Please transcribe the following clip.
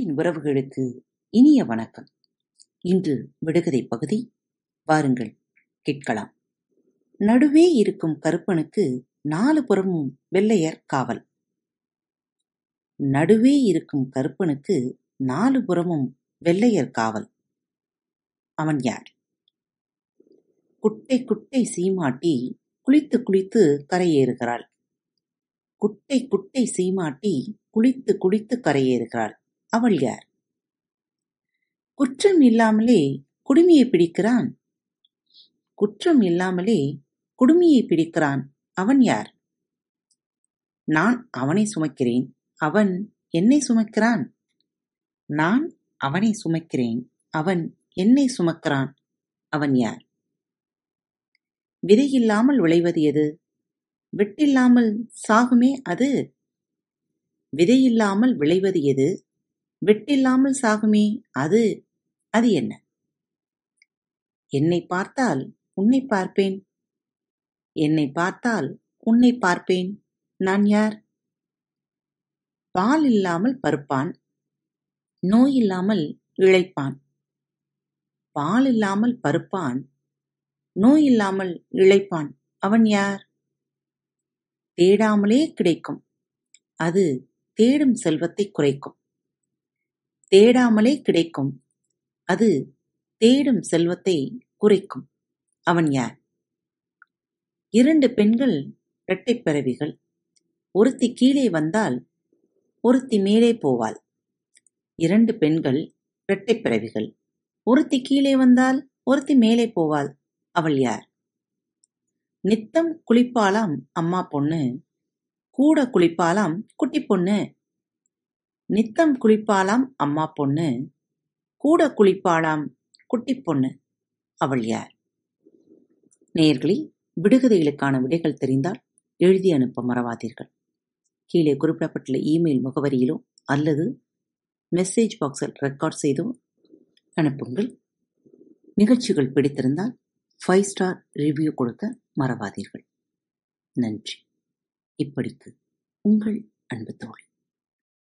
அன்பின் உறவுகளுக்கு இனிய வணக்கம். இன்று விடுகதை பகுதி வாருங்கள் கேட்கலாம். நடுவே இருக்கும் கருப்பனுக்கு நாலு புறமும் வெள்ளையர் காவல். நடுவே இருக்கும் கருப்பனுக்கு நாலு புறமும் வெள்ளையர் காவல். அவன் யார்? குட்டை குட்டை சீமாட்டி குளித்து குளித்து கரையேறுகிறாள். குட்டை குட்டை சீமாட்டி குளித்து குளித்து கரையேறுகிறாள். அவள் யார்? குற்றம் இல்லாமலே குடுமியை பிடிக்கிறான். குற்றம் இல்லாமலே குடுமியை பிடிக்கிறான். அவன் யார்? நான் அவனை சுமக்கிறேன். அவன் என்னை சுமக்கிறான். நான் அவனை சுமக்கிறேன். அவன் என்னை சுமக்கிறான். அவன் யார்? விதையில்லாமல் விளைவது எது? வெட்டில்லாமல் சாகுமே அது? விதையில்லாமல் விளைவது எது? வெட்டில்லாமல் சாகுமே அது அது என்ன? என்னை பார்த்தால் உன்னை பார்ப்பேன். என்னை பார்த்தால் உன்னை பார்ப்பேன். நான் யார்? பால் இல்லாமல் பருப்பான் நோய் இல்லாமல் இழைப்பான். பால் இல்லாமல் பருப்பான் நோய் இல்லாமல் இழைப்பான். அவன் யார்? தேடாமலே கிடைக்கும். அது தேடும் செல்வத்தை குறைக்கும். தேடாமலே கிடைக்கும். அது தேடும் செல்வத்தை குறைக்கும். அவன் யார்? இரண்டு பெண்கள் இரட்டை பிறவிகள். ஒருத்தி கீழே வந்தால் ஒருத்தி மேலே போவாள். இரண்டு பெண்கள் இரட்டை பிறவிகள். ஒருத்தி கீழே வந்தால் ஒருத்தி மேலே போவாள். அவள் யார்? நித்தம் குளிப்பாளாம் அம்மா பொண்ணு. கூட குளிப்பாளாம் குட்டி பொண்ணு. நித்தம் குளிப்பாளாம் அம்மா பொண்ணு கூட குளிப்பாளாம் குட்டி பொண்ணு அவள் யார்? நேயர்களே விடுகதைகளுக்கான விடைகள் தெரிந்தால் எழுதி அனுப்ப மறவாதீர்கள். கீழே குறிப்பிடப்பட்டுள்ள இமெயில் முகவரியிலோ அல்லது மெசேஜ் பாக்ஸில் ரெக்கார்ட் செய்தோ அனுப்புங்கள். நிகழ்ச்சிகள் பிடித்திருந்தால் ஃபைவ் ஸ்டார் ரிவ்யூ கொடுக்க மறவாதீர்கள். நன்றி. இப்படிக்கு உங்கள் அன்பு தோழி.